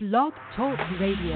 Blog Talk Radio.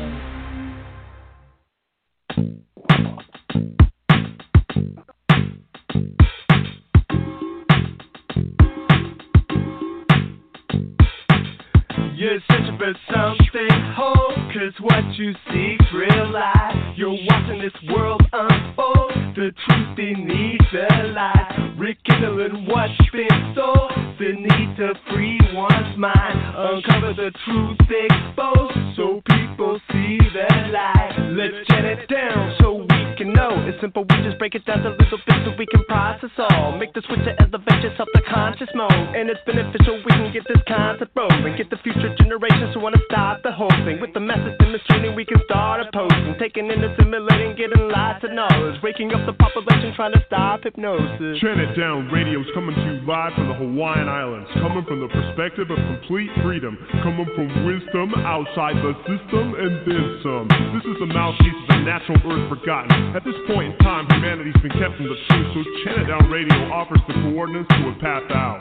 You're searching for something whole, cause what you seek's real life. You're watching this world unfold, the truth beneath the lies. Rekindling what's been the need to free one's mind. Uncover the truth exposed, so people see the light. Let's get it down so we can know. It's simple, we just break it down to little bits so we can process all. Make the switch to elevate yourself to conscious mode. And it's beneficial, we can get this concept rolling. Get the future generations who wanna stop the whole thing. With the message demonstrating, we can start opposing. Taking in, assimilating, getting lots of knowledge. Waking up the population, trying to stop hypnosis. Chant It Down Radio's coming to you live from the Hawaiian Islands, coming from the perspective of complete freedom, coming from wisdom outside the system and then some. This is the mouthpiece of the natural earth forgotten. At this point in time, humanity's been kept from the truth, so Chant It Down Radio offers the coordinates to a path out.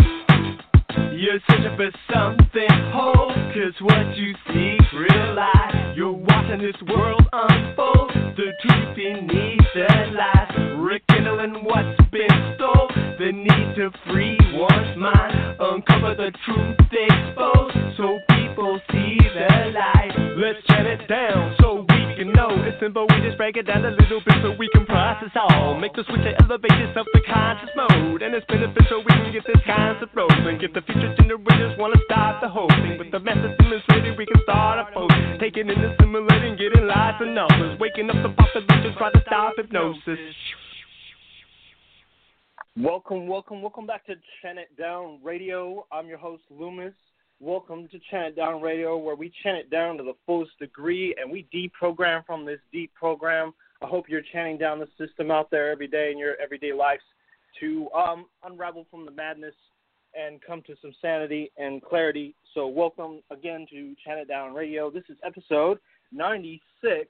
You're searching for something whole, cause what you see real life. You're watching this world unfold, the truth beneath the lies. Rekindling what's been stole, the need to free one's mind. Uncover the truth exposed, so people see the light. Let's turn it down we know. It's simple, we just break it down a little bit so we can process all. Make the switch to elevate yourself to conscious mode. And it's beneficial, we can get this concept rolling. Get the future generations wanna stop the whole thing. With the message demonstrated, we can start a post. Taking in, assimilating, getting lots of numbers. Waking up the population, try to stop hypnosis. Welcome, welcome, welcome back to Chant It Down Radio. I'm your host, Loomis. Welcome to Chant Down Radio, where we chant it down to the fullest degree and we deprogram from this deep program. I hope you're chanting down the system out there every day in your everyday lives to um, unravel from the madness and come to some sanity and clarity. So, welcome again to Chant It Down Radio. This is episode 96,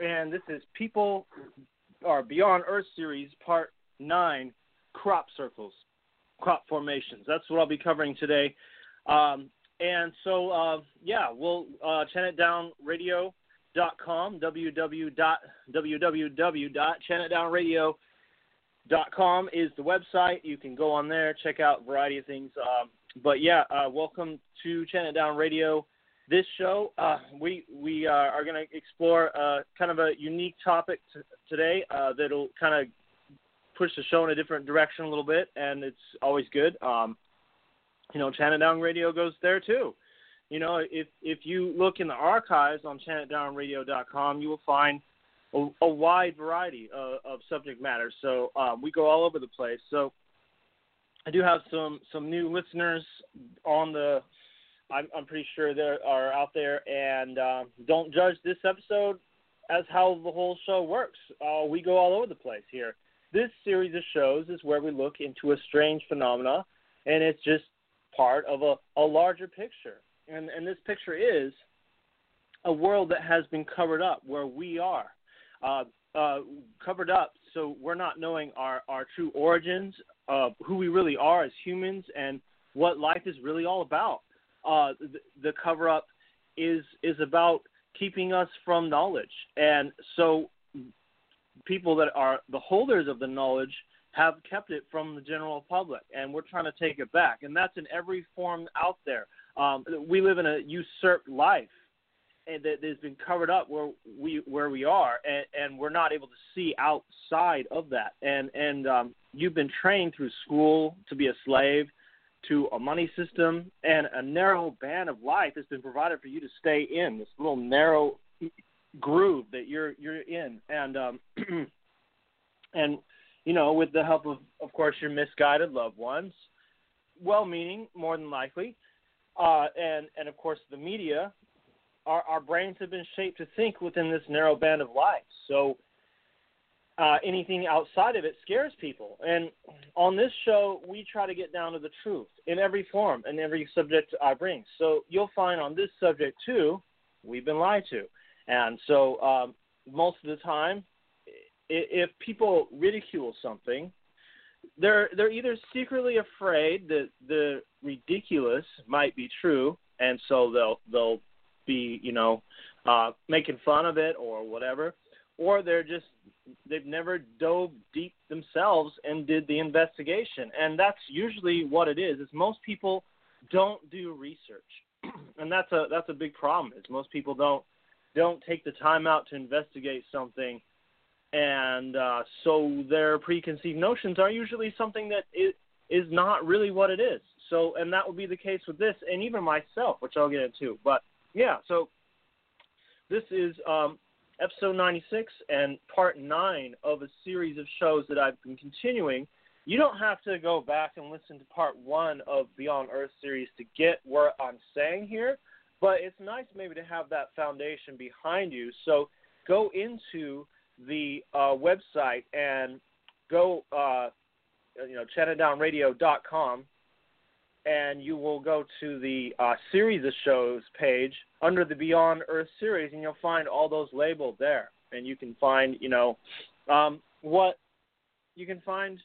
and this is People or Beyond Earth series, part 9 crop circles, crop formations. That's what I'll be covering today. Um, and so, uh, yeah, we'll uh, chantitdownradio.com, www.chantitdownradio.com is the website. You can go on there, check out a variety of things. Um, but yeah, uh, welcome to Chant It Down Radio. This show, uh, we we uh, are going to explore uh, kind of a unique topic t- today uh, that'll kind of push the show in a different direction a little bit, and it's always good. Um, you know, Down Radio goes there too. You know, if if you look in the archives on chantitdownradio.com, you will find a, a wide variety of, of subject matters. So um, we go all over the place. So I do have some some new listeners on the. I'm, I'm pretty sure there are out there, and um, don't judge this episode as how the whole show works. Uh, we go all over the place here. This series of shows is where we look into a strange phenomena, and it's just part of a, a larger picture. And, and this picture is a world that has been covered up where we are. Uh, uh, covered up so we're not knowing our, our true origins, uh, who we really are as humans, and what life is really all about. Uh, the, the cover up is is about keeping us from knowledge, and so people that are the holders of the knowledge have kept it from the general public, and we're trying to take it back. And that's in every form out there. Um, we live in a usurped life, and that has been covered up where we where we are, and, and we're not able to see outside of that. And and um, you've been trained through school to be a slave to a money system, and a narrow band of life has been provided for you to stay in this little narrow groove that you're you're in, and um, and you know, with the help of, of course, your misguided loved ones, well-meaning, more than likely, uh, and and of course the media, our our brains have been shaped to think within this narrow band of life. So uh, anything outside of it scares people. And on this show, we try to get down to the truth in every form and every subject I bring. So you'll find on this subject too, we've been lied to, and so um, most of the time if people ridicule something, they're they're either secretly afraid that the ridiculous might be true, and so they'll they'll be, you know, uh, making fun of it or whatever, or they're just they've never dove deep themselves and did the investigation, and that's usually what it is. Is most people don't do research, and that's a that's a big problem. Is most people don't don't take the time out to investigate something, and uh, so their preconceived notions are usually something that is is not really what it is. So, and that would be the case with this, and even myself, which I'll get into. But yeah, so this is um, episode 96 and part nine of a series of shows that I've been continuing. You don't have to go back and listen to part one of Beyond Earth series to get what I'm saying here, but it's nice maybe to have that foundation behind you. So go into the uh, website and go, uh, you know, chantitdownradio.com and you will go to the uh, series of shows page under the Beyond Earth series, and you'll find all those labeled there. And you can find, you know, um, what you can find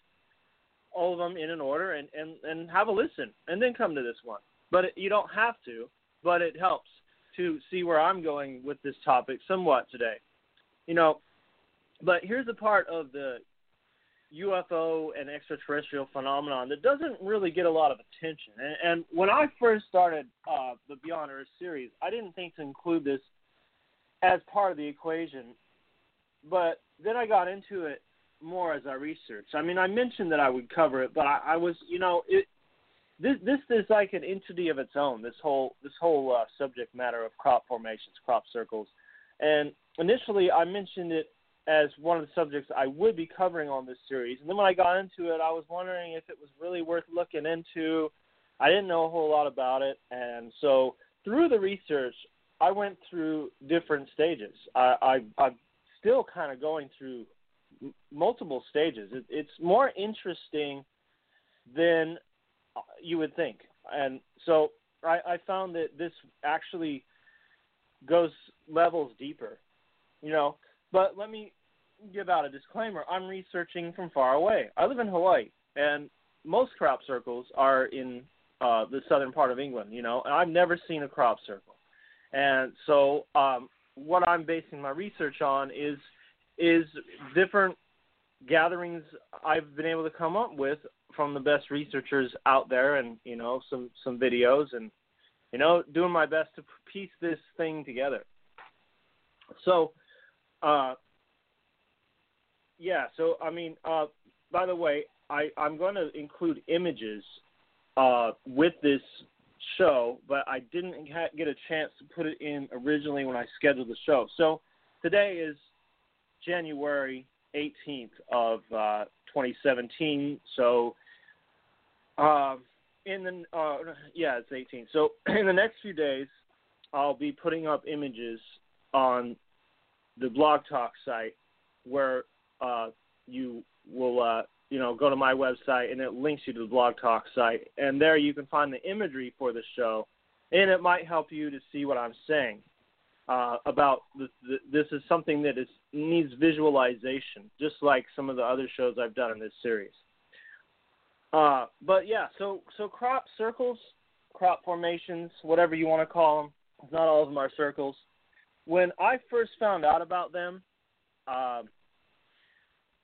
all of them in an order and, and, and have a listen, and then come to this one. But it, you don't have to, but it helps to see where I'm going with this topic somewhat today. You know, but here's the part of the UFO and extraterrestrial phenomenon that doesn't really get a lot of attention. And, and when I first started uh, the Beyond Earth series, I didn't think to include this as part of the equation, but then I got into it more as I researched. I mean, I mentioned that I would cover it, but I, I was, you know, it this this is like an entity of its own. This whole this whole uh, subject matter of crop formations, crop circles, and initially I mentioned it as one of the subjects I would be covering on this series. And then when I got into it, I was wondering if it was really worth looking into. I didn't know a whole lot about it, and so through the research, I went through different stages. I, I I'm still kind of going through m- multiple stages. It, it's more interesting than you would think, and so I, I found that this actually goes levels deeper. You know, but let me give out a disclaimer. I'm researching from far away. I live in Hawaii, and most crop circles are in uh, the southern part of England. You know, and I've never seen a crop circle, and so um, what I'm basing my research on is is different gatherings I've been able to come up with from the best researchers out there, and you know, some some videos, and you know, doing my best to piece this thing together. So uh, yeah. So I mean, uh, by the way, I I'm going to include images uh, with this show, but I didn't ha- get a chance to put it in originally when I scheduled the show. So today is January 18th of uh, 2017. So uh, in the uh, yeah, it's 18. So in the next few days, I'll be putting up images on the Blog Talk site where uh, you will uh, you know go to my website and it links you to the Blog Talk site, and there you can find the imagery for the show, and it might help you to see what I'm saying uh, about the, the, this is something that is needs visualization, just like some of the other shows I've done in this series. Uh, but yeah, so so crop circles, crop formations, whatever you want to call them. Not all of them are circles when I first found out about them, uh,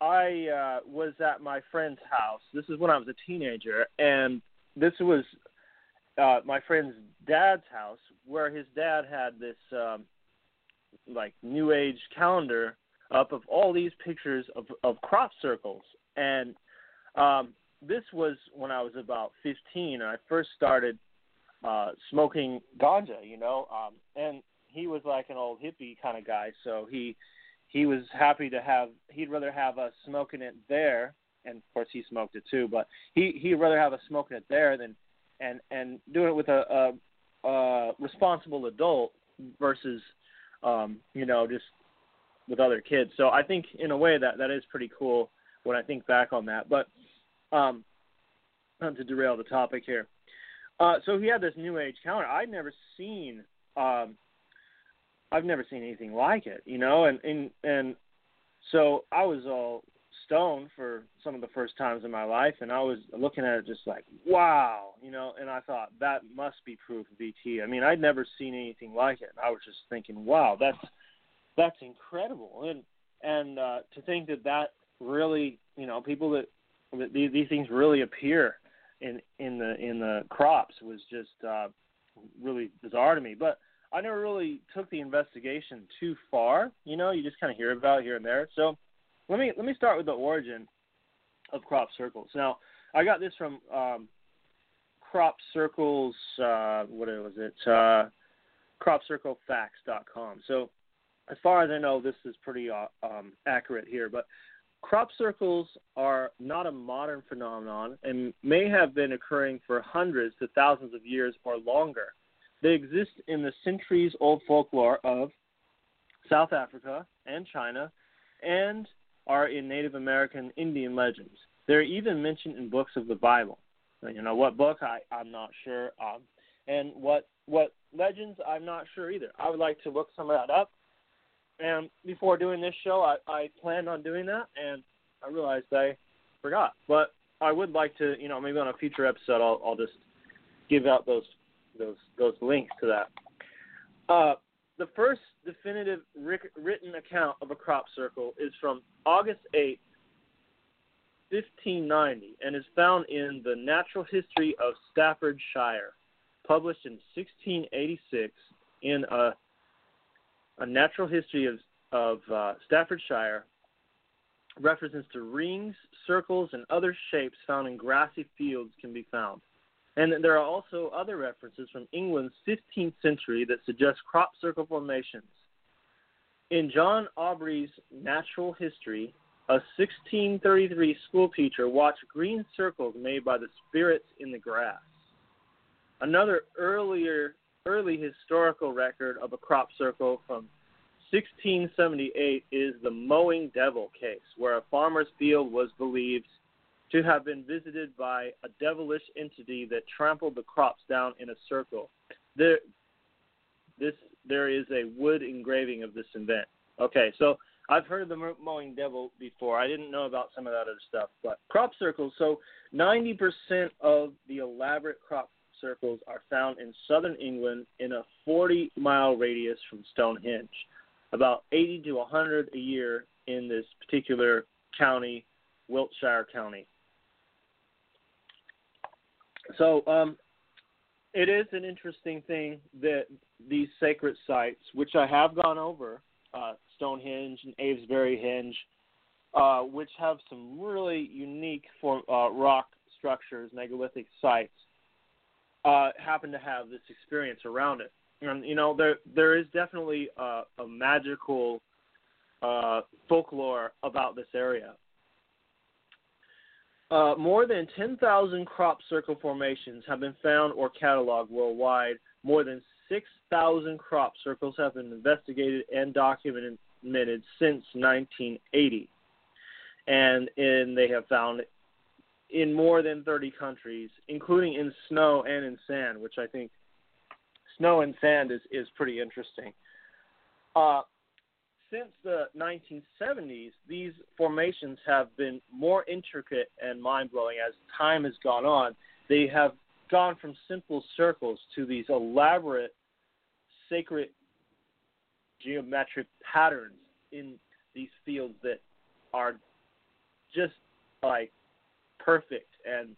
I uh, was at my friend's house. This is when I was a teenager, and this was uh, my friend's dad's house, where his dad had this um, like New Age calendar up of all these pictures of, of crop circles, and um, this was when I was about 15, and I first started uh, smoking ganja, you know, um, and he was like an old hippie kind of guy, so he he was happy to have he'd rather have us smoking it there, and of course he smoked it too, but he he'd rather have us smoking it there than and and doing it with a, a, a responsible adult versus um, you know just with other kids. So I think in a way that that is pretty cool when I think back on that. But um, not to derail the topic here. Uh, so he had this new age calendar. I'd never seen um, I've never seen anything like it, you know, and and and so I was all stoned for some of the first times in my life, and I was looking at it just like, wow, you know. And I thought that must be proof of ET. I mean, I'd never seen anything like it. And I was just thinking, wow, that's that's incredible. And and uh, to think that that really, you know, people that, that these, these things really appear in in the in the crops was just uh, really bizarre to me. But I never really took the investigation too far. You know, you just kind of hear about here and there. So let me let me start with the origin of crop circles. Now, I got this from um, Crop Circles. Uh, what was it? Uh, CropCircleFacts.com. So, as far as I know, this is pretty uh, um, accurate here. But crop circles are not a modern phenomenon and may have been occurring for hundreds to thousands of years or longer. They exist in the centuries old folklore of South Africa and China and are in Native American Indian legends. They're even mentioned in books of the Bible. You know what book? I I'm not sure. Um, and what what legends? I'm not sure either. I would like to look some of that up. And before doing this show, I I planned on doing that, and I realized I forgot. But I would like to, you know, maybe on a future episode, I'll I'll just give out those those those links to that. Uh, the first definitive written account of a crop circle is from August 8, 1590, and is found in the Natural History of Staffordshire, published in 1686 in a, a Natural History of, of uh, Staffordshire. References to rings, circles, and other shapes found in grassy fields can be found. And there are also other references from England's 15th century that suggest crop circle formations. In John Aubrey's Natural History, a 1633 schoolteacher watched green circles made by the spirits in the grass. Another earlier early historical record of a crop circle from 1678 is the mowing devil case, where a farmer's field was believed to have been visited by a devilish entity that trampled the crops down in a circle. There, this there is a wood engraving of this event. Okay, so I've heard of the mowing devil before. I didn't know about some of that other stuff, but crop circles. So 90% of the elaborate crop circles are found in southern England in a 40 mile radius from Stonehenge. About 80 to 100 a year in this particular county, Wiltshire County. So um, it is an interesting thing that these sacred sites, which I have gone over, uh, Stonehenge and Avebury Henge, uh, which have some really unique uh, rock structures, megalithic sites, uh, happen to have this experience around it. And you know, there there is definitely a, a magical uh, folklore about this area. Uh, more than 10,000 crop circle formations have been found or cataloged worldwide. More than 6,000 crop circles have been investigated and documented since 1980. And in, they have found in more than 30 countries, including in snow and in sand, which I think snow and sand is, is pretty interesting. Uh, since the 1970s, these formations have been more intricate and mind blowing as time has gone on. They have gone from simple circles to these elaborate sacred geometric patterns in these fields that are just like perfect and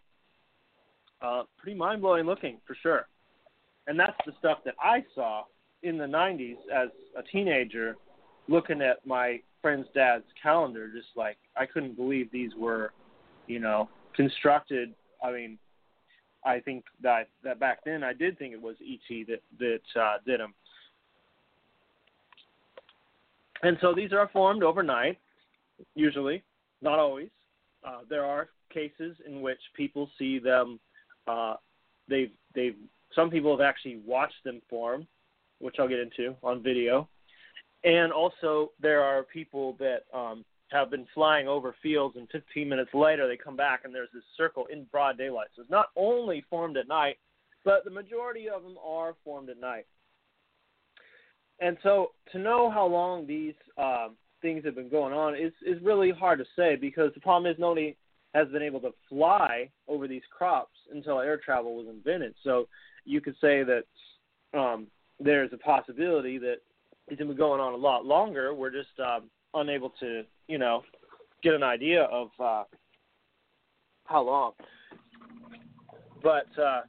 uh, pretty mind blowing looking for sure. And that's the stuff that I saw in the 90s as a teenager looking at my friend's dad's calendar, just like I couldn't believe these were, you know, constructed. I mean, I think that that back then I did think it was ET that that uh, did them. And so these are formed overnight, usually, not always. Uh, there are cases in which people see them. Uh, they've they've some people have actually watched them form, which I'll get into on video. And also, there are people that um, have been flying over fields, and 15 minutes later, they come back and there's this circle in broad daylight. So it's not only formed at night, but the majority of them are formed at night. And so, to know how long these um, things have been going on is is really hard to say because the problem is nobody has been able to fly over these crops until air travel was invented. So you could say that um, there's a possibility that it's been going on a lot longer. We're just um, unable to, you know, get an idea of uh, how long. But uh,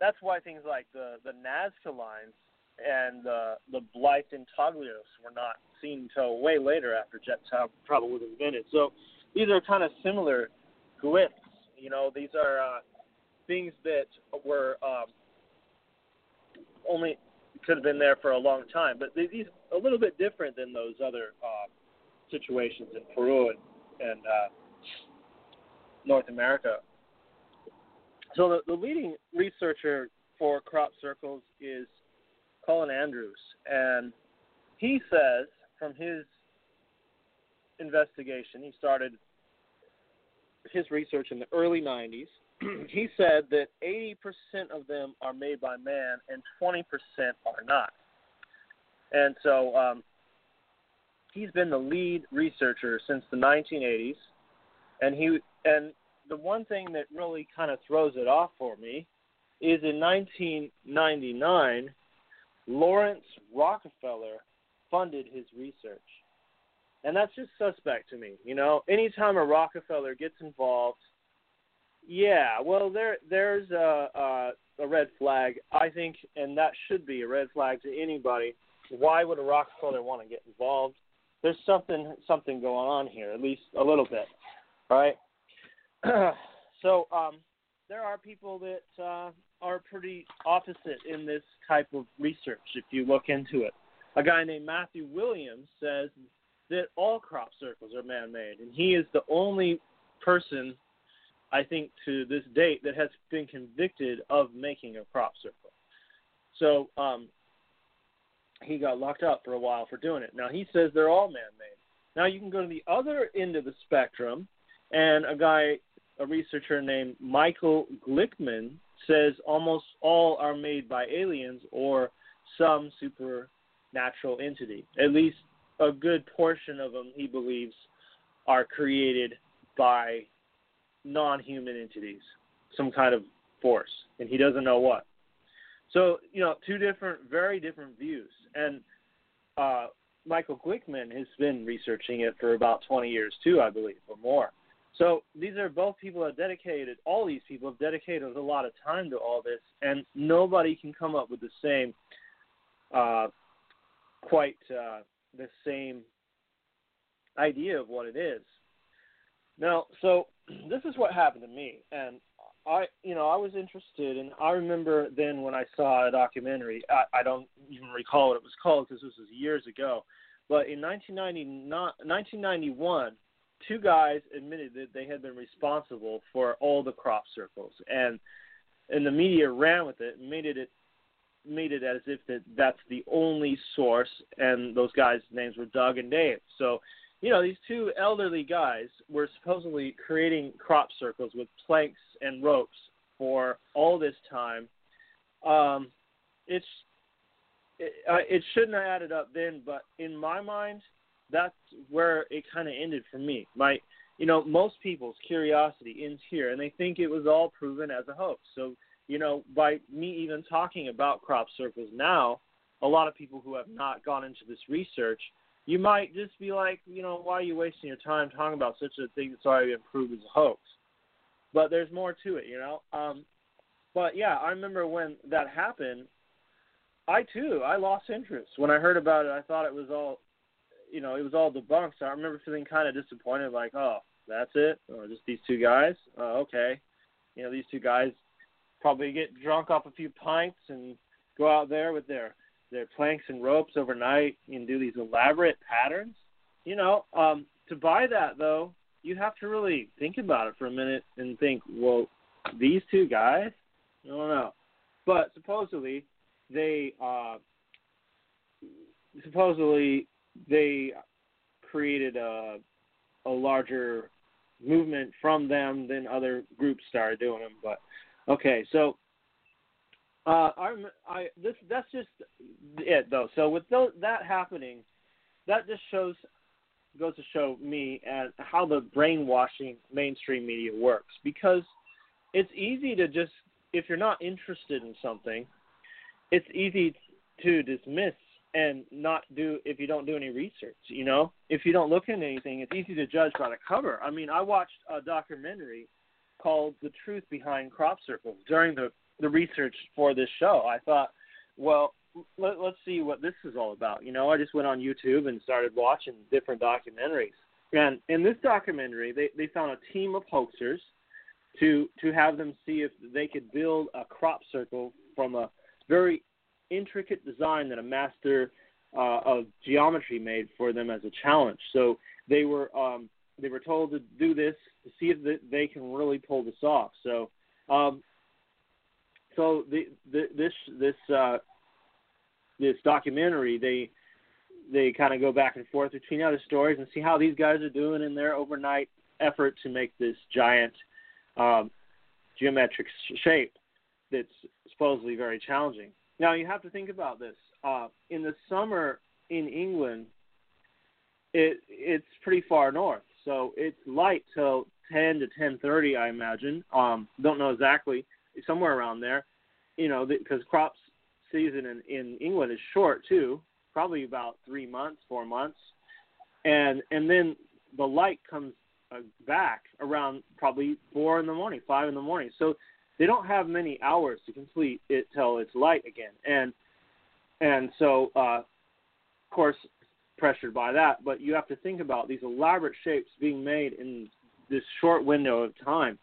that's why things like the the Nazca lines and uh, the Blythe intaglios were not seen until way later after jet travel was invented. So these are kind of similar glyphs. You know, these are uh, things that were um, only could have been there for a long time, but these a little bit different than those other uh, situations in Peru and, and uh, North America. So the, the leading researcher for crop circles is Colin Andrews, and he says from his investigation, he started his research in the early 90s. he said that 80% of them are made by man and 20% are not. And so um, he's been the lead researcher since the 1980s, and he and the one thing that really kind of throws it off for me is in 1999, Laurance Rockefeller funded his research. And that's just suspect to me. You know, anytime a Rockefeller gets involved, yeah, well, there there's a, a a red flag, I think, and that should be a red flag to anybody. Why would a Rockefeller want to get involved? There's something something going on here, at least a little bit, right? so um, there are people that uh, are pretty opposite in this type of research. If you look into it, a guy named Matthew Williams says that all crop circles are man-made, and he is the only person, I think, to this date that has been convicted of making a crop circle. So um, he got locked up for a while for doing it. Now he says they're all man-made. Now you can go to the other end of the spectrum, and a guy, a researcher named Michael Glickman, says almost all are made by aliens or some supernatural entity. At least a good portion of them, he believes, are created by non-human entities, some kind of force, and he doesn't know what. So you know, two different, very different views, and uh, Michael Glickman has been researching it for about 20 years too, I believe, or more. So these are both people that dedicated. All these people have dedicated a lot of time to all this, and nobody can come up with the same, uh, quite uh, the same idea of what it is. Now, so this is what happened to me, and I, you know, I was interested, and I remember then when I saw a documentary. I, I don't even recall what it was called because this was years ago, but in 1991 two guys admitted that they had been responsible for all the crop circles, and and the media ran with it made it made it as if that that's the only source, and those guys' names were Doug and Dave. So, you know, these two elderly guys were supposedly creating crop circles with planks and ropes for all this time. Um, it's it, uh, it shouldn't have added up then, but in my mind, that's where it kind of ended for me. My, you know, most people's curiosity ends here, and they think it was all proven as a hoax. So, you know, by me even talking about crop circles now, a lot of people who have not gone into this research, you might just be like, you know, why are you wasting your time talking about such a thing that's already been proved as a hoax? But there's more to it, you know. Um, but yeah, I remember when that happened. I too, I lost interest when I heard about it. I thought it was all you know, it was all debunked. So I remember feeling kind of disappointed, like, oh, that's it, or just these two guys. Uh, okay, you know, these two guys probably get drunk off a few pints and go out there with their their planks and ropes overnight and do these elaborate patterns. You know, um, to buy that though, you have to really think about it for a minute and think, well, these two guys, I don't know, but supposedly they uh, supposedly they created a a larger movement from them than other groups started doing them. But okay, so uh, I'm, I this that's just it though. So with those, that happening, that just shows goes to show me and how the brainwashing mainstream media works because it's easy to just if you're not interested in something, it's easy to dismiss and not do if you don't do any research. You know, if you don't look into anything, it's easy to judge by the cover. I mean, I watched a documentary called "The Truth Behind Crop Circles" during the the research for this show. I thought, well, let, let's see what this is all about. You know, I just went on YouTube and started watching different documentaries. And in this documentary, they they found a team of hoaxers to to have them see if they could build a crop circle from a very intricate design that a master uh, of geometry made for them as a challenge. So they were um, they were told to do this to see if they can really pull this off. So um, so the, the this this uh, this documentary they they kind of go back and forth between other stories and see how these guys are doing in their overnight effort to make this giant um, geometric shape that's supposedly very challenging. Now you have to think about this. Uh, in the summer in England, it it's pretty far north, so it's light till 10 to 10:30, I imagine. Um, don't know exactly, somewhere around there. You know, because crops season in, in England is short too, probably about three months, four months, and and then the light comes uh, back around probably four in the morning, five in the morning. So they don't have many hours to complete it till it's light again, and and so uh, of course pressured by that. But you have to think about these elaborate shapes being made in this short window of time.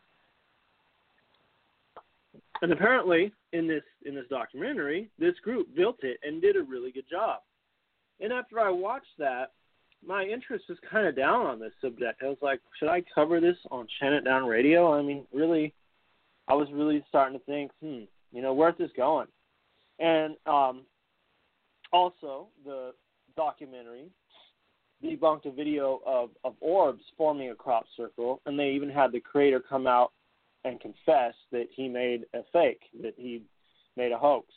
And apparently, in this in this documentary, this group built it and did a really good job. And after I watched that, my interest was kind of down on this subject. I was like, should I cover this on It Down Radio? I mean, really, I was really starting to think, hmm, you know, where's this going? And um, also, the documentary debunked a video of, of orbs forming a crop circle, and they even had the creator come out and confess that he made a fake, that he made a hoax.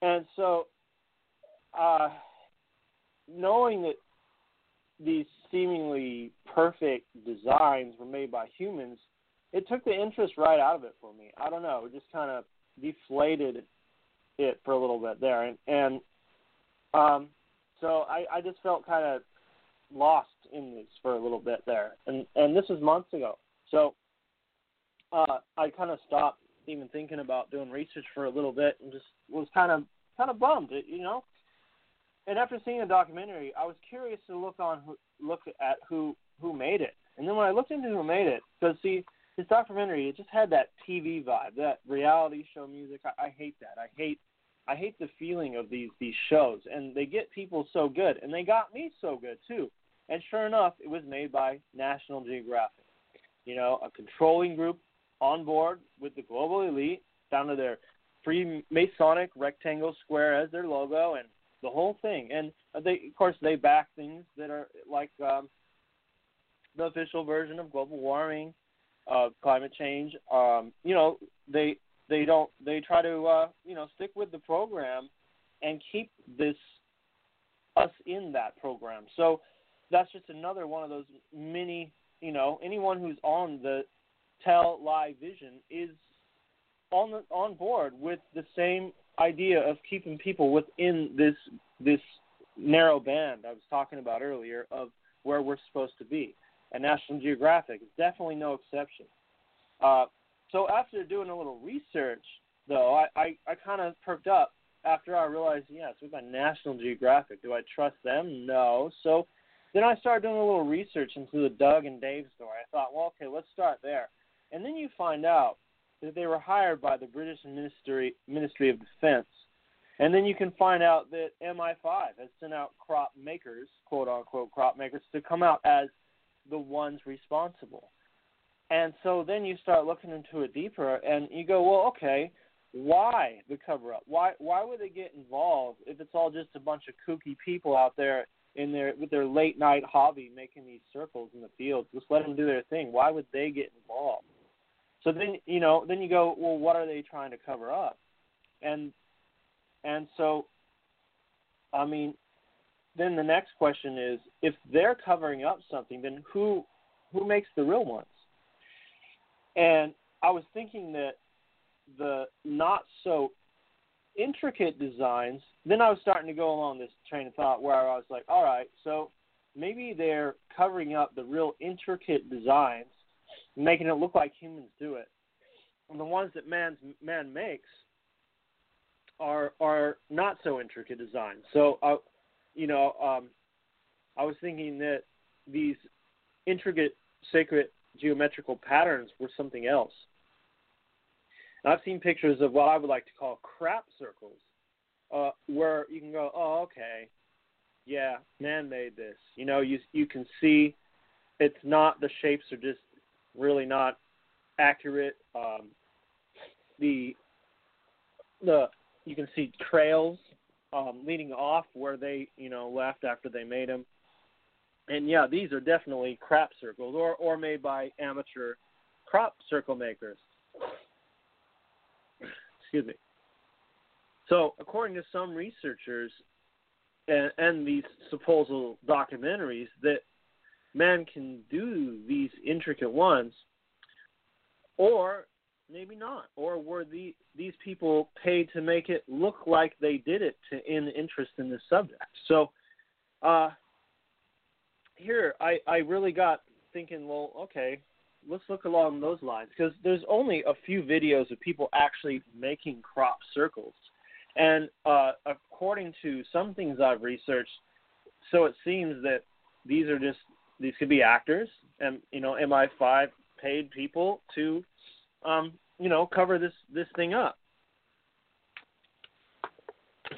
And so, uh, knowing that these seemingly perfect designs were made by humans, it took the interest right out of it for me. I don't know, it just kind of deflated it for a little bit there, and and um, so I I just felt kind of lost in this for a little bit there, and and this was months ago. So uh, I kind of stopped even thinking about doing research for a little bit, and just was kind of kind of bummed, you know. And after seeing the documentary, I was curious to look on who, look at who who made it. And then when I looked into who made it, because see, this documentary it just had that TV vibe, that reality show music. I, I hate that. I hate I hate the feeling of these these shows, and they get people so good, and they got me so good too. And sure enough, it was made by National Geographic. You know, a controlling group on board with the global elite down to their Freemasonic rectangle square as their logo and the whole thing. And they, of course, they back things that are like um, the official version of global warming, uh, climate change. Um, you know, they they don't they try to uh, you know stick with the program and keep this us in that program. So that's just another one of those many. You know, anyone who's on the tell lie vision is on the, on board with the same idea of keeping people within this this narrow band I was talking about earlier of where we're supposed to be. And National Geographic is definitely no exception. Uh, so after doing a little research, though, I, I, I kind of perked up after I realized, yes, we've got National Geographic. Do I trust them? No. So then I started doing a little research into the Doug and Dave story. I thought, well, okay, let's start there. And then you find out that they were hired by the British Ministry Ministry of Defense. And then you can find out that MI5 has sent out crop makers, quote unquote crop makers, to come out as the ones responsible. And so then you start looking into it deeper and you go, well, okay, why the cover up? Why why would they get involved if it's all just a bunch of kooky people out there in their with their late night hobby making these circles in the fields? Just let them do their thing. Why would they get involved? So then you know, then you go, well, what are they trying to cover up? And and so, I mean, then the next question is if they're covering up something, then who who makes the real ones? And I was thinking that the not so intricate designs, then I was starting to go along this train of thought where I was like, all right, so maybe they're covering up the real intricate designs, making it look like humans do it. And the ones that man's man makes are are not so intricate designs. So, uh, you know, um, I was thinking that these intricate sacred geometrical patterns were something else. And I've seen pictures of what I would like to call crap circles, uh, where you can go, oh, okay, yeah, man made this. You know, you you can see it's not the shapes are just really not accurate. Um, the the you can see trails um, leading off where they you know left after they made them. And yeah, these are definitely crap circles, or or made by amateur crop circle makers. Excuse me. So, according to some researchers and, and these supposed documentaries, that man can do these intricate ones, or maybe not, or were the these people paid to make it look like they did it to in interest in the subject? So, uh, here I I really got thinking, well, okay, let's look along those lines because there's only a few videos of people actually making crop circles, and uh, according to some things I've researched, so it seems that these are just these could be actors and you know MI5 paid people to um, you know cover this this thing up.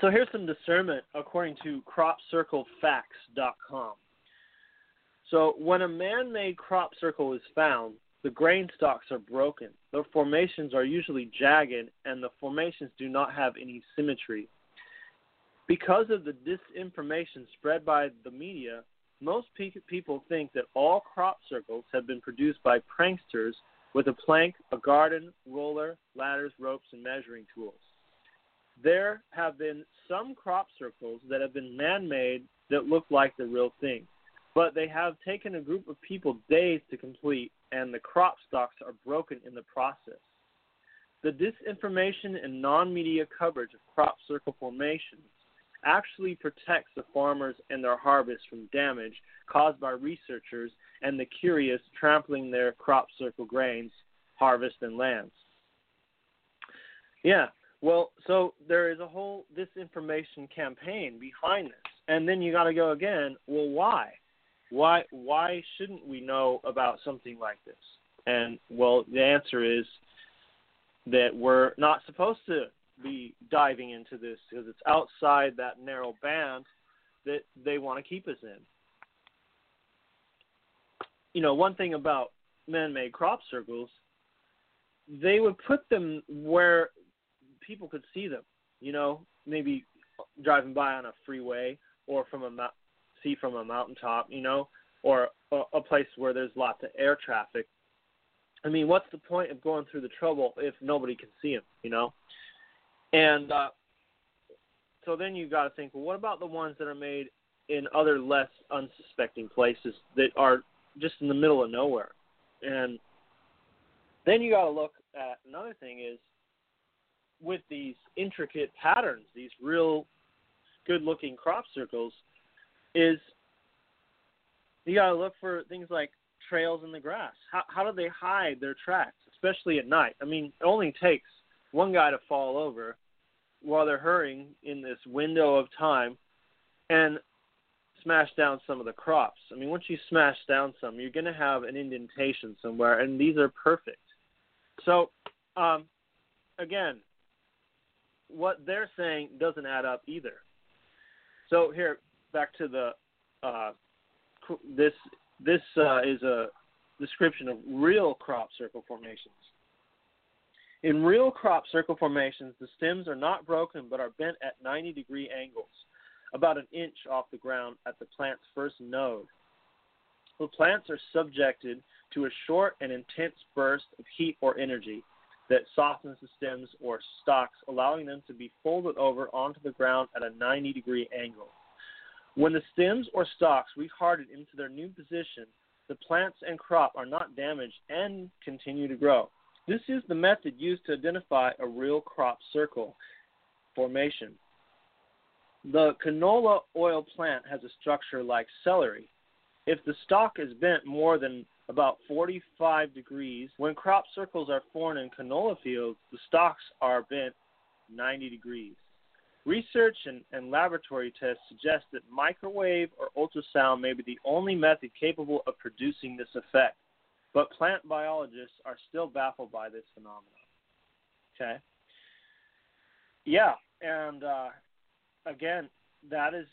So here's some discernment according to CropCircleFacts.com. So when a man-made crop circle is found, the grain stalks are broken. The formations are usually jagged, and the formations do not have any symmetry. Because of the disinformation spread by the media, most pe- people think that all crop circles have been produced by pranksters with a plank, a garden, roller, ladders, ropes, and measuring tools. There have been some crop circles that have been man made that look like the real thing but they have taken a group of people days to complete, and the crop stalks are broken in the process. The disinformation and non media coverage of crop circle formations actually protects the farmers and their harvest from damage caused by researchers and the curious trampling their crop circle grains, harvest, and lands. Yeah, well, so there is a whole disinformation campaign behind this. And then you got to go again, well, why? why why shouldn't we know about something like this? And well, the answer is that we're not supposed to be diving into this because it's outside that narrow band that they want to keep us in. You know, one thing about man-made crop circles, they would put them where people could see them. You know, maybe driving by on a freeway or from a see from a mountaintop, you know, or a, a place where there's lots of air traffic. I mean, what's the point of going through the trouble if nobody can see them, you know? And uh, so then you got to think, well, what about the ones that are made in other less unsuspecting places that are just in the middle of nowhere? And then you got to look at another thing is with these intricate patterns, these real good-looking crop circles – is you got to look for things like trails in the grass. How how do they hide their tracks, especially at night? I mean, it only takes one guy to fall over while they're hurrying in this window of time and smash down some of the crops. I mean, once you smash down some, you're going to have an indentation somewhere, and these are perfect. So, um, again, what they're saying doesn't add up either. So here, back to the uh, this this uh, is a description of real crop circle formations. In real crop circle formations, the stems are not broken but are bent at 90 degree angles, about an inch off the ground at the plant's first node. The plants are subjected to a short and intense burst of heat or energy that softens the stems or stalks, allowing them to be folded over onto the ground at a 90 degree angle. When the stems or stalks reharden into their new position, the plants and crop are not damaged and continue to grow. This is the method used to identify a real crop circle formation. The canola oil plant has a structure like celery. If the stalk is bent more than about 45 degrees, when crop circles are formed in canola fields, the stalks are bent 90 degrees. Research and, and, laboratory tests suggest that microwave or ultrasound may be the only method capable of producing this effect, but plant biologists are still baffled by this phenomenon. Okay. Yeah, and uh, again, that is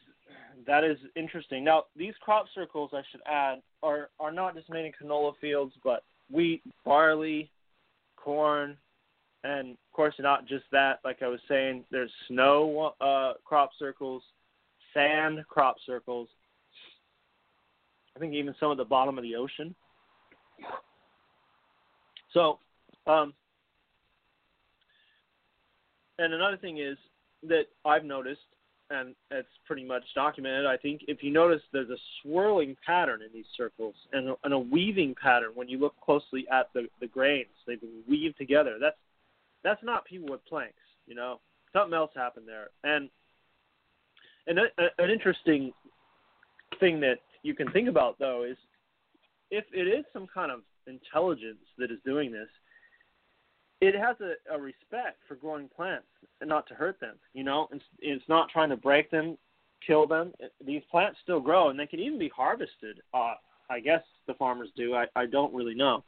that is interesting. Now, these crop circles, I should add, are are not just made in canola fields, but wheat, barley, corn, and of course, not just that. Like I was saying, there's snow uh, crop circles, sand crop circles. I think even some at the bottom of the ocean. So, um, and another thing is that I've noticed, and it's pretty much documented. I think if you notice, there's a swirling pattern in these circles and a, and a weaving pattern when you look closely at the the grains. They've been weaved together. That's that's not people with planks. You know, something else happened there. And and a, a, an interesting thing that you can think about though is if it is some kind of intelligence that is doing this, it has a, a respect for growing plants and not to hurt them. You know, it's, it's not trying to break them, kill them. These plants still grow and they can even be harvested. Uh, I guess the farmers do. I, I don't really know.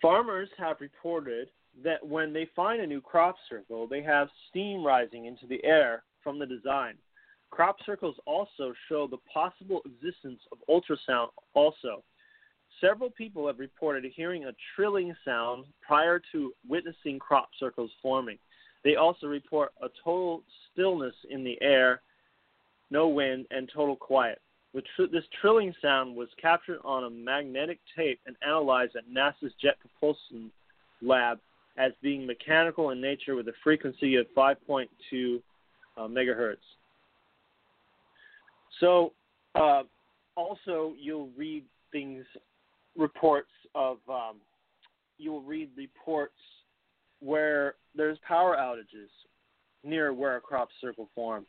Farmers have reported that when they find a new crop circle, they have steam rising into the air from the design. Crop circles also show the possible existence of ultrasound also. Several people have reported hearing a trilling sound prior to witnessing crop circles forming. They also report a total stillness in the air, no wind, and total quiet. This trilling sound was captured on a magnetic tape and analyzed at NASA's Jet Propulsion Lab as being mechanical in nature with a frequency of 5.2 uh, megahertz. So, uh, also, you'll read things, reports of, um, you'll read reports where there's power outages near where a crop circle formed.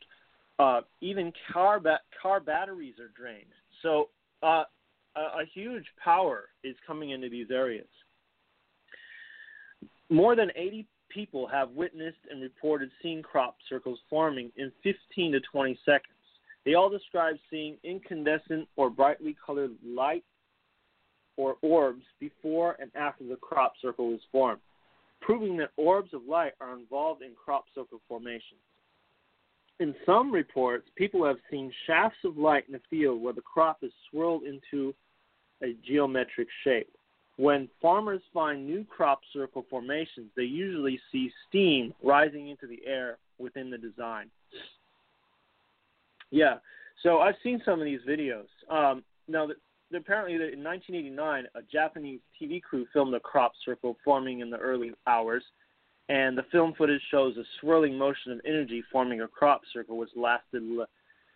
Uh, even car ba- car batteries are drained. So uh, a, a huge power is coming into these areas. More than 80 people have witnessed and reported seeing crop circles forming in 15 to 20 seconds. They all describe seeing incandescent or brightly colored light or orbs before and after the crop circle is formed, proving that orbs of light are involved in crop circle formation. In some reports, people have seen shafts of light in a field where the crop is swirled into a geometric shape. When farmers find new crop circle formations, they usually see steam rising into the air within the design. Yeah, so I've seen some of these videos. Um, now, the, apparently, in 1989, a Japanese TV crew filmed a crop circle forming in the early hours and the film footage shows a swirling motion of energy forming a crop circle which lasted l-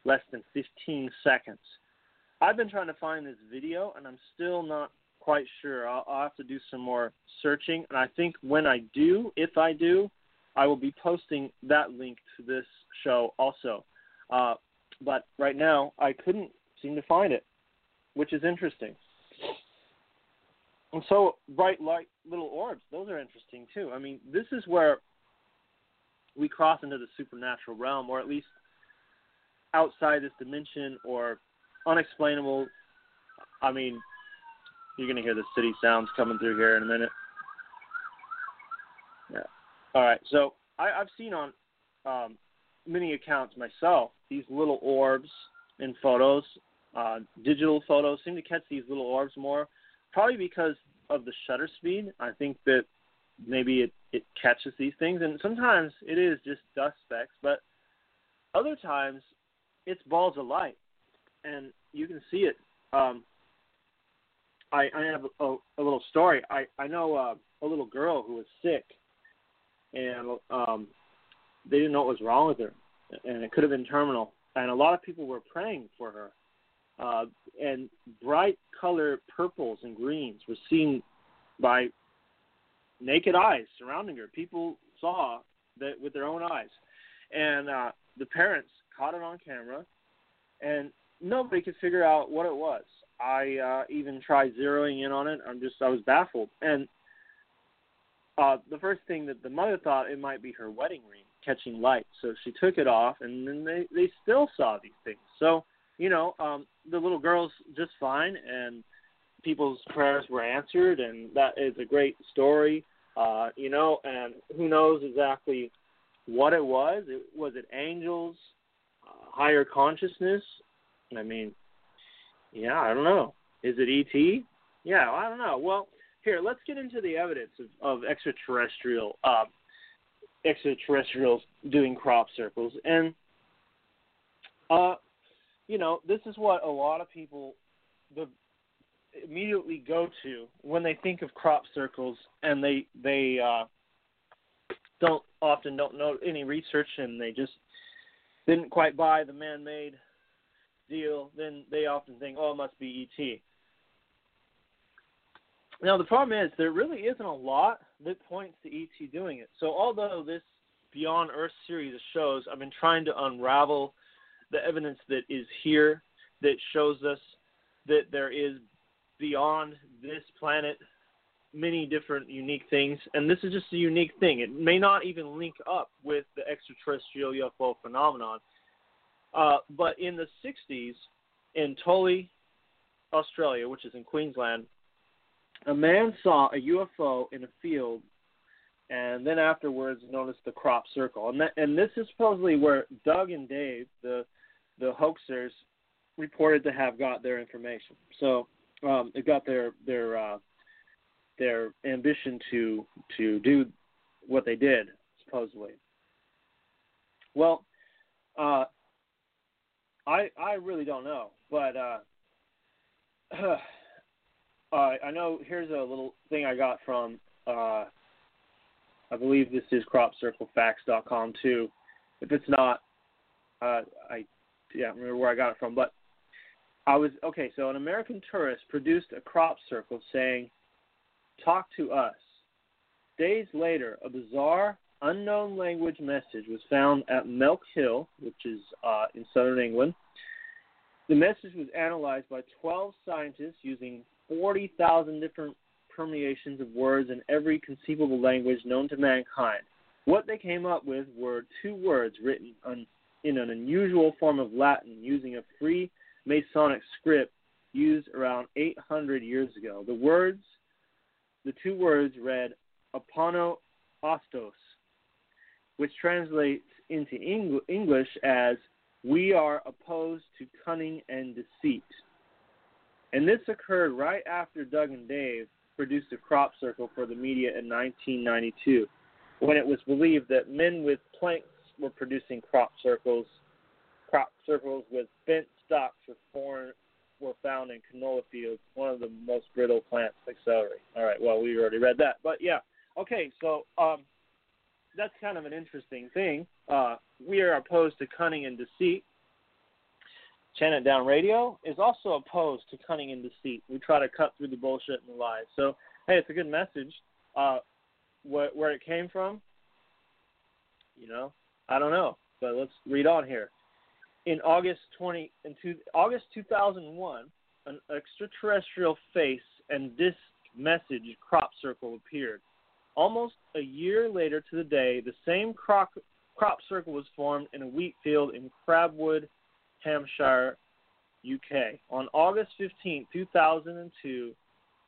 less than 15 seconds. I've been trying to find this video and I'm still not quite sure. I'll, I'll have to do some more searching, and I think when I do, if I do, I will be posting that link to this show also. Uh, but right now, I couldn't seem to find it, which is interesting. And so bright light little orbs, those are interesting too. I mean, this is where we cross into the supernatural realm, or at least outside this dimension or unexplainable. I mean, you're gonna hear the city sounds coming through here in a minute. Yeah. All right. So I, I've seen on um, many accounts myself these little orbs in photos, uh, digital photos seem to catch these little orbs more probably because of the shutter speed. I think that maybe it it catches these things, and sometimes it is just dust specks, but other times it's balls of light, and you can see it. Um, I, I have a, a little story. I I know uh, a little girl who was sick, and um, they didn't know what was wrong with her. and it could have been terminal. And a lot of people were praying for her. Uh, and bright color purples and greens were seen by naked eyes surrounding her. People saw that with their own eyes, and uh, the parents caught it on camera, and nobody could figure out what it was. I uh, even tried zeroing in on it. I'm just I was baffled, and uh, the first thing that the mother thought it might be her wedding ring catching light, so she took it off, and then they they still saw these things. So you know, um, the little girl's just fine, and people's prayers were answered, and that is a great story. Uh, you know, and who knows exactly what it was? It was it angels, uh, higher consciousness? I mean, yeah, I don't know. Is it ET? Yeah, I don't know. Well, here, let's get into the evidence of, of extraterrestrial um, extraterrestrials doing crop circles, and uh, you know, this is what a lot of people the immediately go to when they think of crop circles, and they they uh, don't often don't know any research, and they just didn't quite buy the man-made deal. Then they often think, oh, it must be ET. Now the problem is there really isn't a lot that points to ET doing it. So although this Beyond Earth series of shows, I've been trying to unravel the evidence that is here that shows us that there is beyond this planet many different unique things, and this is just a unique thing. It may not even link up with the extraterrestrial UFO phenomenon. Uh, but in the 60s, in Tully, Australia, which is in Queensland, a man saw a UFO in a field, and then afterwards noticed the crop circle. And that, and this is supposedly where Doug and Dave, the the hoaxers, reported to have got their information. So um, it got their their uh, their ambition to to do what they did supposedly. Well, uh, I I really don't know, but uh, uh, I know here's a little thing I got from uh, I believe this is cropcirclefacts.com too. If it's not, uh, I yeah remember where I got it from, but I was okay. So an American tourist produced a crop circle saying, "Talk to us." Days later, a bizarre, unknown language message was found at Milk Hill, which is uh, in southern England. The message was analyzed by 12 scientists using 40,000 different permeations of words in every conceivable language known to mankind. What they came up with were two words written on, in an unusual form of Latin using a free Masonic script used around 800 years ago. The words, the two words read Apono Ostos, which translates into English as We are opposed to cunning and deceit. And this occurred right after Doug and Dave produced a crop circle for the media in 1992, when it was believed that men with planks were producing crop circles. Crop circles with bent stalks were, foreign, were found in canola fields, one of the most brittle plants like celery. All right, well, we already read that. But yeah, okay, so um, that's kind of an interesting thing. Uh, we are opposed to cunning and deceit. Chant It Down Radio is also opposed to cunning and deceit. We try to cut through the bullshit and the lies. So, hey, it's a good message. Uh, wh- where it came from, you know, I don't know. But let's read on here. In August 20, in two, August 2001, an extraterrestrial face and disc message crop circle appeared. Almost a year later to the day, the same crop, crop circle was formed in a wheat field in Crabwood, Hampshire, UK, on August 15, 2002,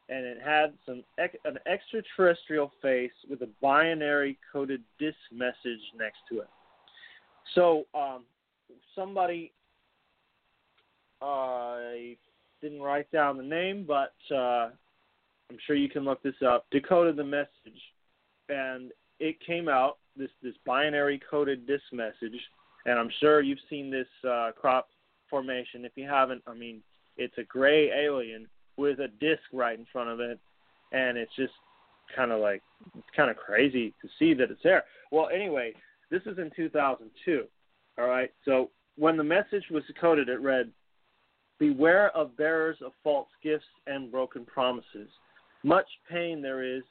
and it had some an extraterrestrial face with a binary coded disc message next to it. So um, somebody I didn't write down the name, but uh, I'm sure you can look this up. Decoded the message, and it came out this this binary coded disc message and I'm sure you've seen this uh, crop formation. If you haven't, I mean, it's a gray alien with a disc right in front of it, and it's just kind of like it's kind of crazy to see that it's there. Well, anyway, this is in 2002. All right. So when the message was decoded, it read, "Beware of bearers of false gifts and broken promises. Much pain there is,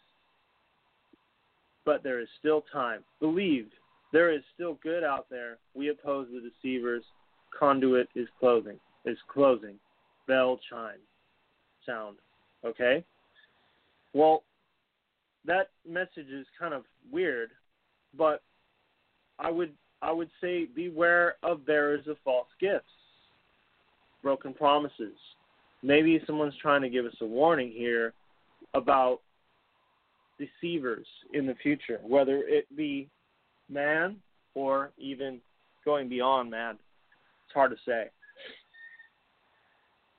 but there is still time. Believe there is still good out there. We oppose the deceivers. Conduit is closing. Is closing. Bell chime. Sound. Okay. Well, that message is kind of weird, but I would I would say beware of bearers of false gifts, broken promises. Maybe someone's trying to give us a warning here about deceivers in the future, whether it be man or even going beyond man. It's hard to say.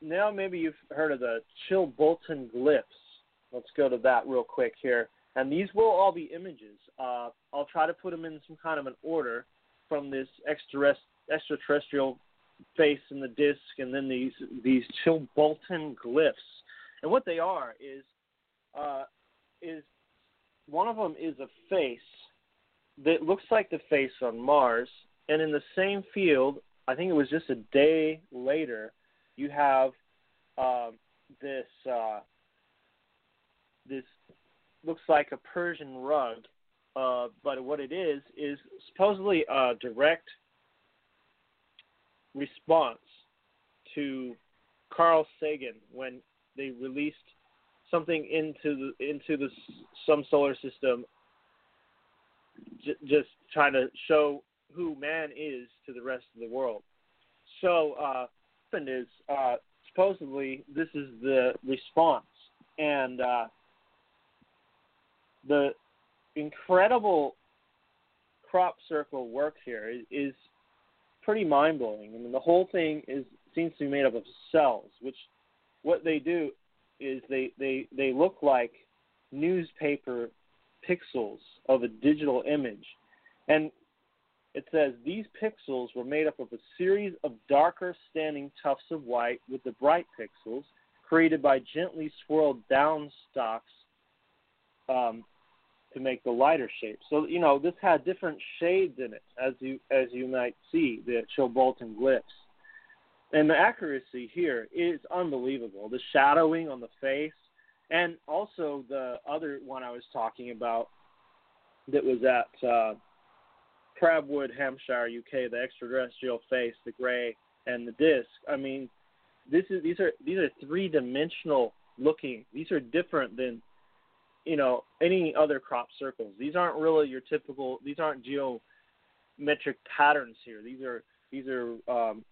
Now, maybe you've heard of the Chilbolton glyphs. Let's go to that real quick here. And these will all be images. Uh, I'll try to put them in some kind of an order from this extraterrestrial face in the disc, and then these these Chilbolton glyphs. And what they are is uh, is one of them is a face that looks like the face on Mars, and in the same field, I think it was just a day later, you have uh, this uh, this looks like a Persian rug, uh, but what it is is supposedly a direct response to Carl Sagan when they released something into the into the some solar system, j- just trying to show who man is to the rest of the world. So, uh, happened is uh, supposedly this is the response, and uh, the incredible crop circle work here is, is pretty mind blowing. I mean, the whole thing is seems to be made up of cells, which what they do is they they they look like newspaper pixels of a digital image, and it says these pixels were made up of a series of darker standing tufts of white with the bright pixels created by gently swirled down stalks um, to make the lighter shape. So you know this had different shades in it, as you as you might see the Chilbolton glyphs. And the accuracy here is unbelievable. The shadowing on the face, and also the other one I was talking about that was at uh, Crabwood, Hampshire, UK, the extraterrestrial face, the gray, and the disc. I mean, this is these are these are three dimensional looking. These are different than you know any other crop circles. These aren't really your typical. These aren't geometric patterns here. These are these are um,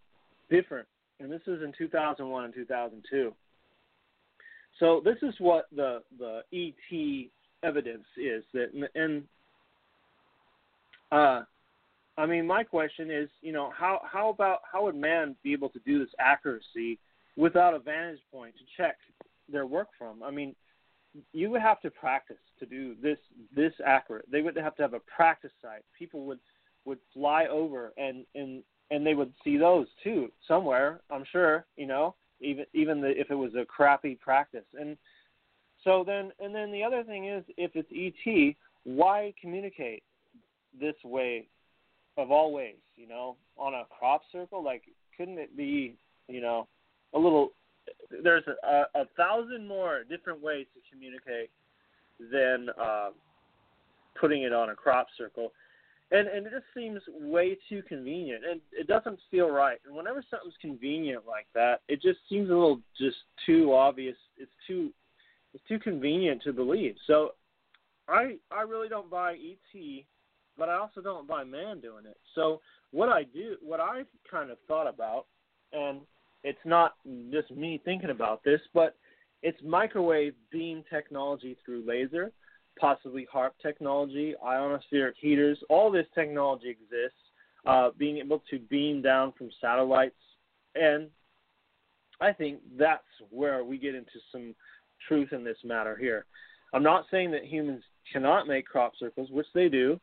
different. And this is in 2001 and 2002. So this is what the the ET evidence is that and uh, I mean my question is you know how how about how would man be able to do this accuracy without a vantage point to check their work from? I mean you would have to practice to do this this accurate. They would have to have a practice site. People would would fly over and and and they would see those too somewhere. I'm sure, you know, even even the, if it was a crappy practice. And so then, and then the other thing is, if it's ET, why communicate this way of all ways? You know, on a crop circle, like couldn't it be, you know, a little? There's a, a, thousand more different ways to communicate than uh, putting it on a crop circle and and it just seems way too convenient and it doesn't feel right. And whenever something's convenient like that it just seems a little just too obvious. It's too it's too convenient to believe. So i i really don't buy et but i also don't buy man doing it. So what i do what i've kind of thought about and it's not just me thinking about this but it's microwave beam technology through laser possibly HAARP technology, ionospheric heaters. All this technology exists. Uh, being able to beam down from satellites, and I think that's where we get into some truth in this matter here. I'm not saying that humans cannot make crop circles, which they do,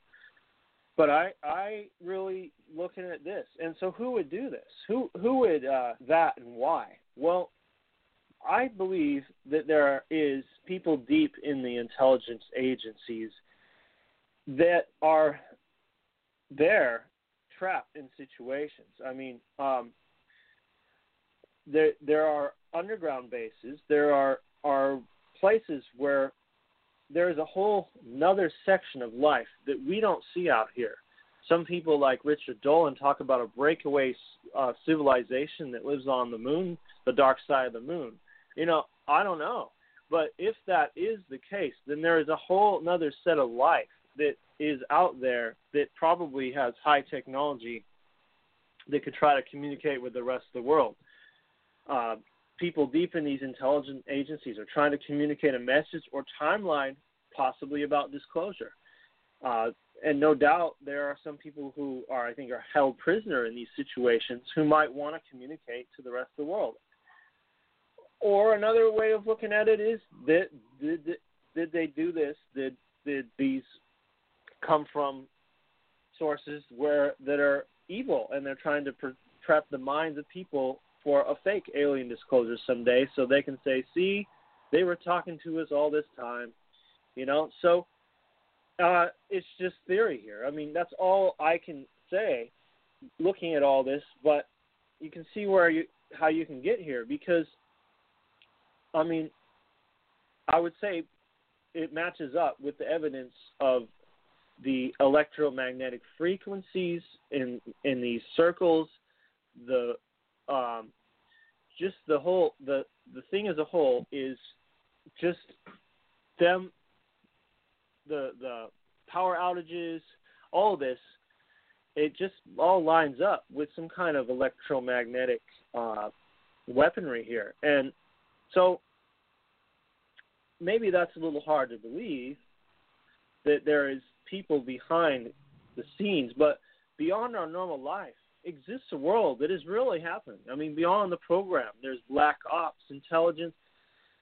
but I I really looking at this. And so who would do this? Who who would uh, that and why? Well, I believe that there is people deep in the intelligence agencies that are there trapped in situations. I mean, um, there there are underground bases. There are are places where there is a whole another section of life that we don't see out here. Some people like Richard Dolan talk about a breakaway uh, civilization that lives on the moon, the dark side of the moon. You know, I don't know, but if that is the case, then there is a whole another set of life that is out there that probably has high technology that could try to communicate with the rest of the world. Uh, people deep in these intelligence agencies are trying to communicate a message or timeline, possibly about disclosure. Uh, and no doubt there are some people who are, I think, are held prisoner in these situations who might want to communicate to the rest of the world. Or another way of looking at it is did, did, did they do this? Did did these come from sources where that are evil and they're trying to prep the minds of people for a fake alien disclosure someday so they can say, see, they were talking to us all this time. You know, so uh, it's just theory here. I mean, that's all I can say looking at all this, but you can see where you how you can get here because I mean, I would say it matches up with the evidence of the electromagnetic frequencies in in these circles, the um, just the whole the the thing as a whole is just them the the power outages, all this, it just all lines up with some kind of electromagnetic uh, weaponry here, and so maybe that's a little hard to believe that there is people behind the scenes, but beyond our normal life exists a world that is really happening. I mean, beyond the program, there's black ops, intelligence,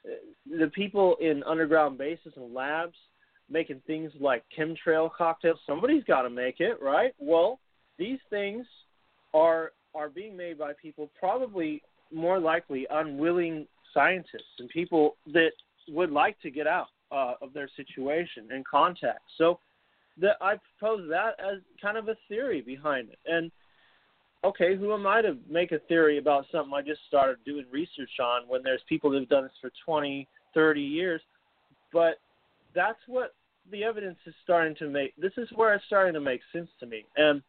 uh, the people in underground bases and labs making things like chemtrail cocktails. Somebody's got to make it, right? Well, these things are are being made by people probably more likely unwilling scientists and people that would like to get out uh, of their situation and contact. So that I propose that as kind of a theory behind it. And okay, who am I to make a theory about something I just started doing research on when there's people that have done this for 20, 30 years? But that's what the evidence is starting to make. This is where it's starting to make sense to me. And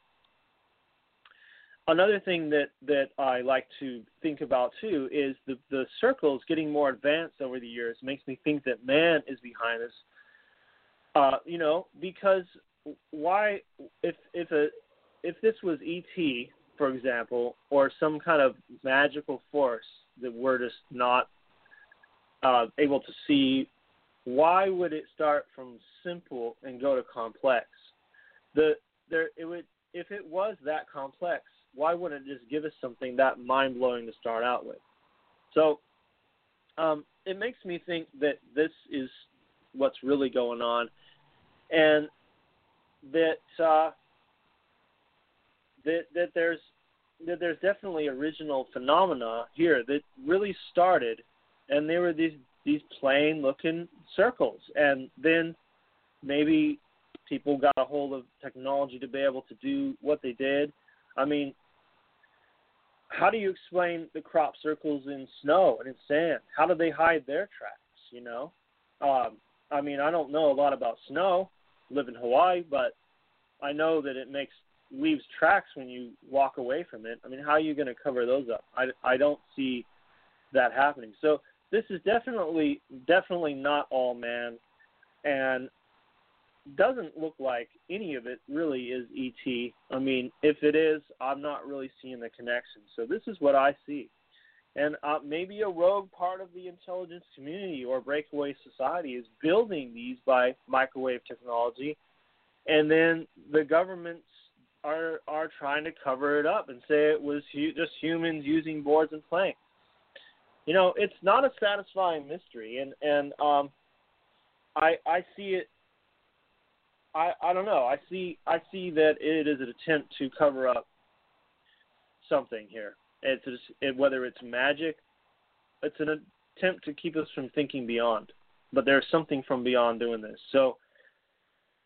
another thing that that I like to think about too is the the circles getting more advanced over the years makes me think that man is behind this. Uh, you know, because why if if a if this was ET, for example, or some kind of magical force that we're just not uh, able to see, why would it start from simple and go to complex? The there it would if it was that complex, why wouldn't it just give us something that mind blowing to start out with? So um, it makes me think that this is what's really going on, and that uh, that that there's that there's definitely original phenomena here that really started, and there were these these plain looking circles, and then maybe people got a hold of technology to be able to do what they did. I mean, how do you explain the crop circles in snow and in sand? How do they hide their tracks? You know, um, I mean, I don't know a lot about snow. Live in Hawaii, but I know that it makes leaves tracks when you walk away from it. I mean, how are you going to cover those up? I, I don't see that happening. So this is definitely definitely not all man, and doesn't look like any of it really is ET. I mean, if it is, I'm not really seeing the connection. So this is what I see. And uh, maybe a rogue part of the intelligence community or breakaway society is building these by microwave technology, and then the governments are are trying to cover it up and say it was hu- just humans using boards and planks. You know, it's not a satisfying mystery, and and um, I I see it I I don't know. I see I see that it is an attempt to cover up something here. It's just, it, whether it's magic, it's an attempt to keep us from thinking beyond. But there's something from beyond doing this. So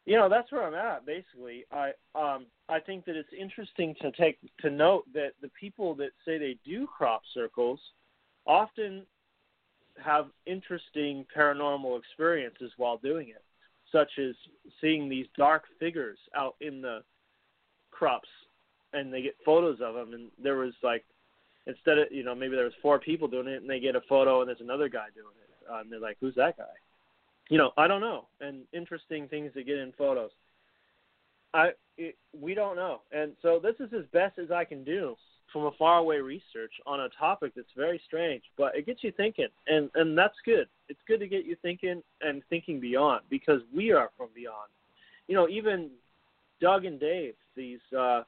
you know that's where I'm at basically. I um I think that it's interesting to take to note that the people that say they do crop circles often have interesting paranormal experiences while doing it, such as seeing these dark figures out in the crops, and they get photos of them. And there was like, instead of you know maybe there was four people doing it, and they get a photo, and there's another guy doing it, uh, and they're like, who's that guy? You know, I don't know. And interesting things to get in photos. I it, we don't know, and so this is as best as I can do from a faraway research on a topic that's very strange, but it gets you thinking, and and that's good. It's good to get you thinking and thinking beyond because we are from beyond. You know, even Doug and Dave, these uh,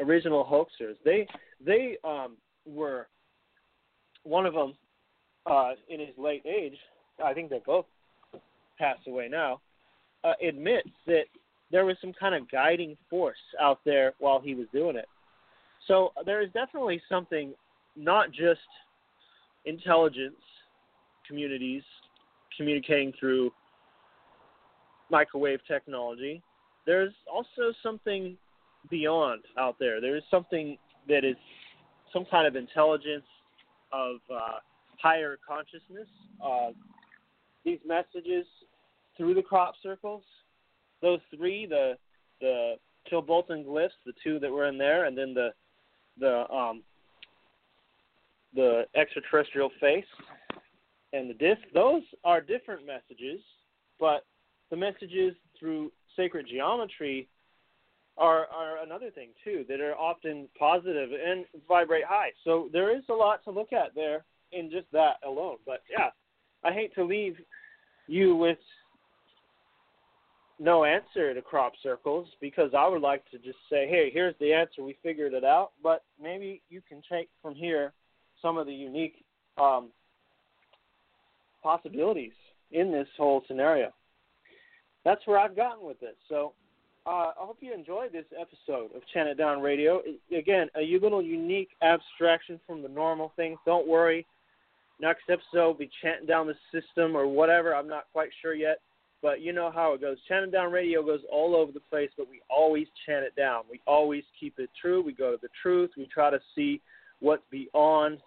original hoaxers, they they um, were one of them uh, in his late age. I think they both passed away now. Uh, admits that there was some kind of guiding force out there while he was doing it so there is definitely something, not just intelligence communities communicating through microwave technology. There's also something beyond out there. There is something that is some kind of intelligence of uh, higher consciousness. Uh, these messages through the crop circles, those three, the the Chilbolton glyphs, the two that were in there, and then the the um, the extraterrestrial face and the disc. Those are different messages, but the messages through sacred geometry are are another thing too that are often positive and vibrate high. So there is a lot to look at there in just that alone. But yeah, I hate to leave you with no answer to crop circles because I would like to just say, hey, here's the answer. We figured it out. But maybe you can take from here some of the unique um, possibilities in this whole scenario. That's where I've gotten with this. So uh, I hope you enjoyed this episode of Chant It Down Radio. Again, a little unique abstraction from the normal things. Don't worry. Next episode will be chanting down the system or whatever. I'm not quite sure yet but you know how it goes. Chant it down radio goes all over the place, but we always chant it down. We always keep it true. We go to the truth. We try to see what's beyond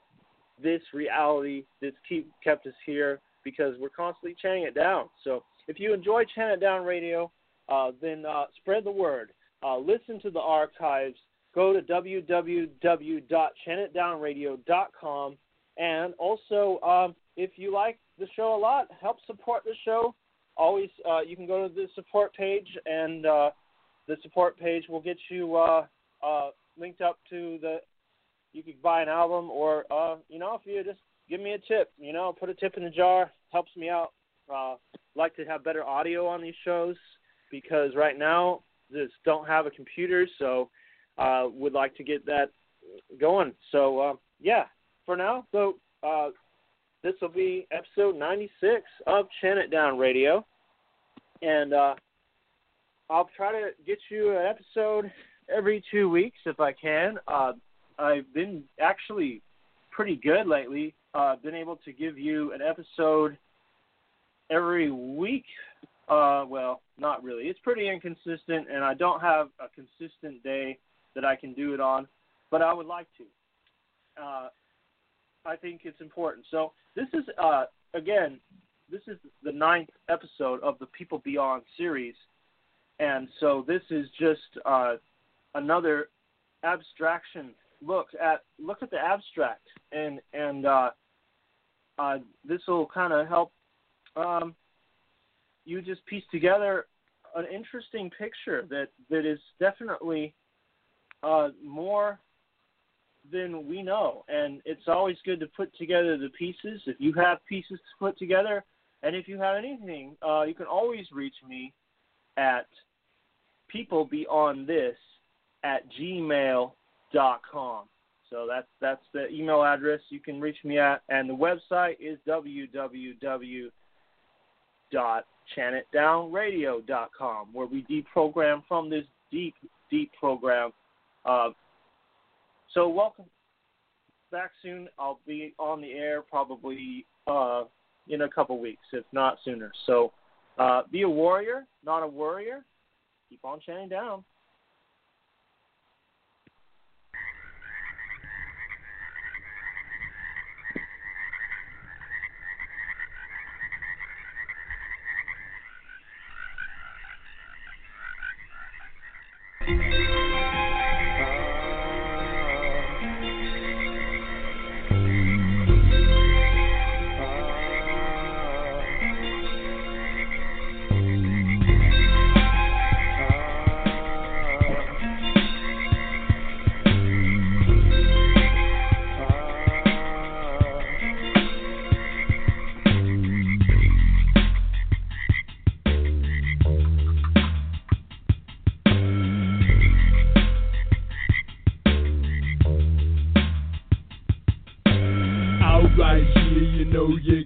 this reality that's keep kept us here because we're constantly chanting it down. So if you enjoy Chant It Down Radio, uh, then uh, spread the word. Uh, listen to the archives. Go to www.chantitdownradio.com. And also, um, if you like the show a lot, help support the show always uh, you can go to the support page, and uh, the support page will get you uh, uh, linked up to the. You could buy an album, or uh, you know, if you just give me a tip, you know, put a tip in the jar, helps me out. Uh, like to have better audio on these shows because right now just don't have a computer, so uh, would like to get that going. So uh, yeah, for now, so uh, this will be episode 96 of Chant It Down Radio. And uh, I'll try to get you an episode every two weeks if I can. Uh, I've been actually pretty good lately. I've uh, been able to give you an episode every week. Uh, well, not really. It's pretty inconsistent, and I don't have a consistent day that I can do it on, but I would like to. Uh, I think it's important. So this is uh, again, this is the ninth episode of the People Beyond series, and so this is just uh, another abstraction look at look at the abstract, and and uh, uh, this will kind of help um, you just piece together an interesting picture that that is definitely uh, more than we know. And it's always good to put together the pieces. If you have pieces to put together, and if you have anything, uh, you can always reach me at peoplebeyondthis at gmail.com. So that's that's the email address you can reach me at, and the website is www.chantitdownradio.com, where we deprogram from this deep, deep program uh, so welcome back soon. I'll be on the air probably uh, in a couple weeks, if not sooner. So uh, be a warrior, not a worrier. keep on chanting down.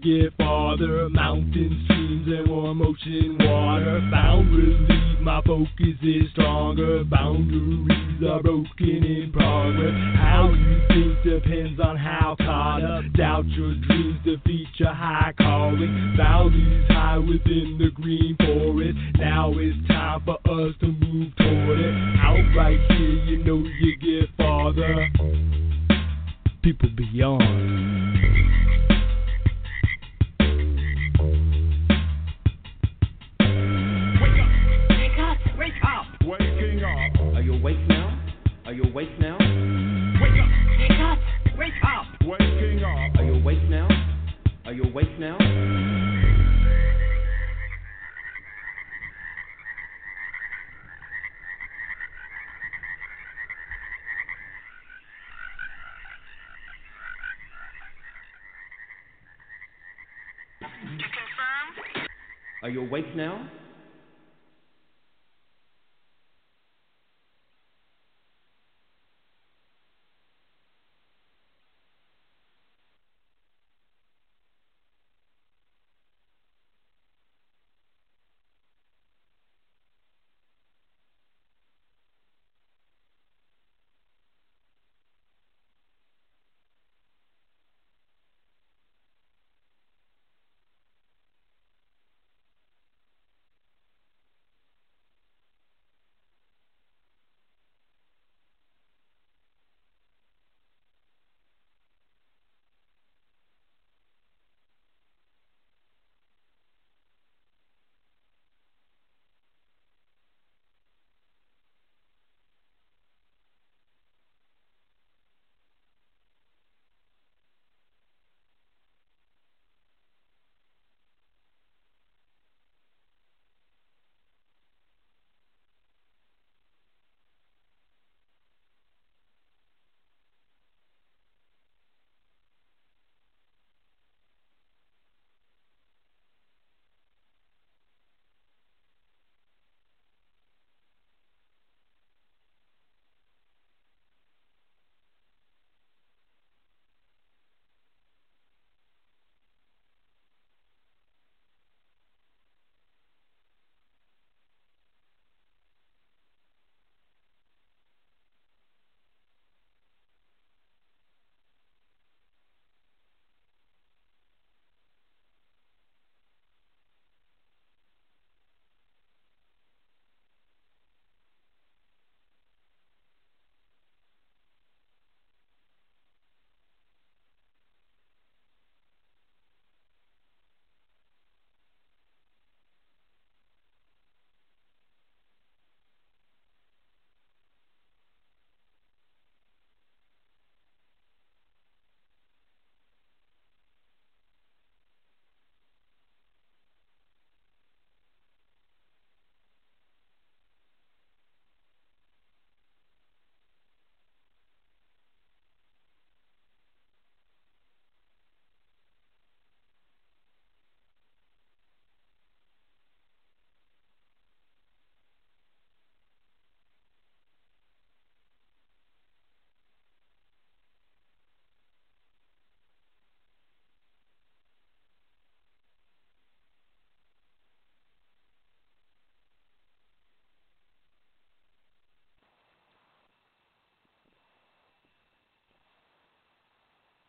Get farther. Mountains, streams, and warm ocean water. Found relief, my focus is stronger. Boundaries are broken in progress. How you think depends on how caught up. Doubt your dreams, defeat your high calling. Valleys high within the green forest. Now it's time for us to move toward it. Out right here, you know you get farther. People beyond.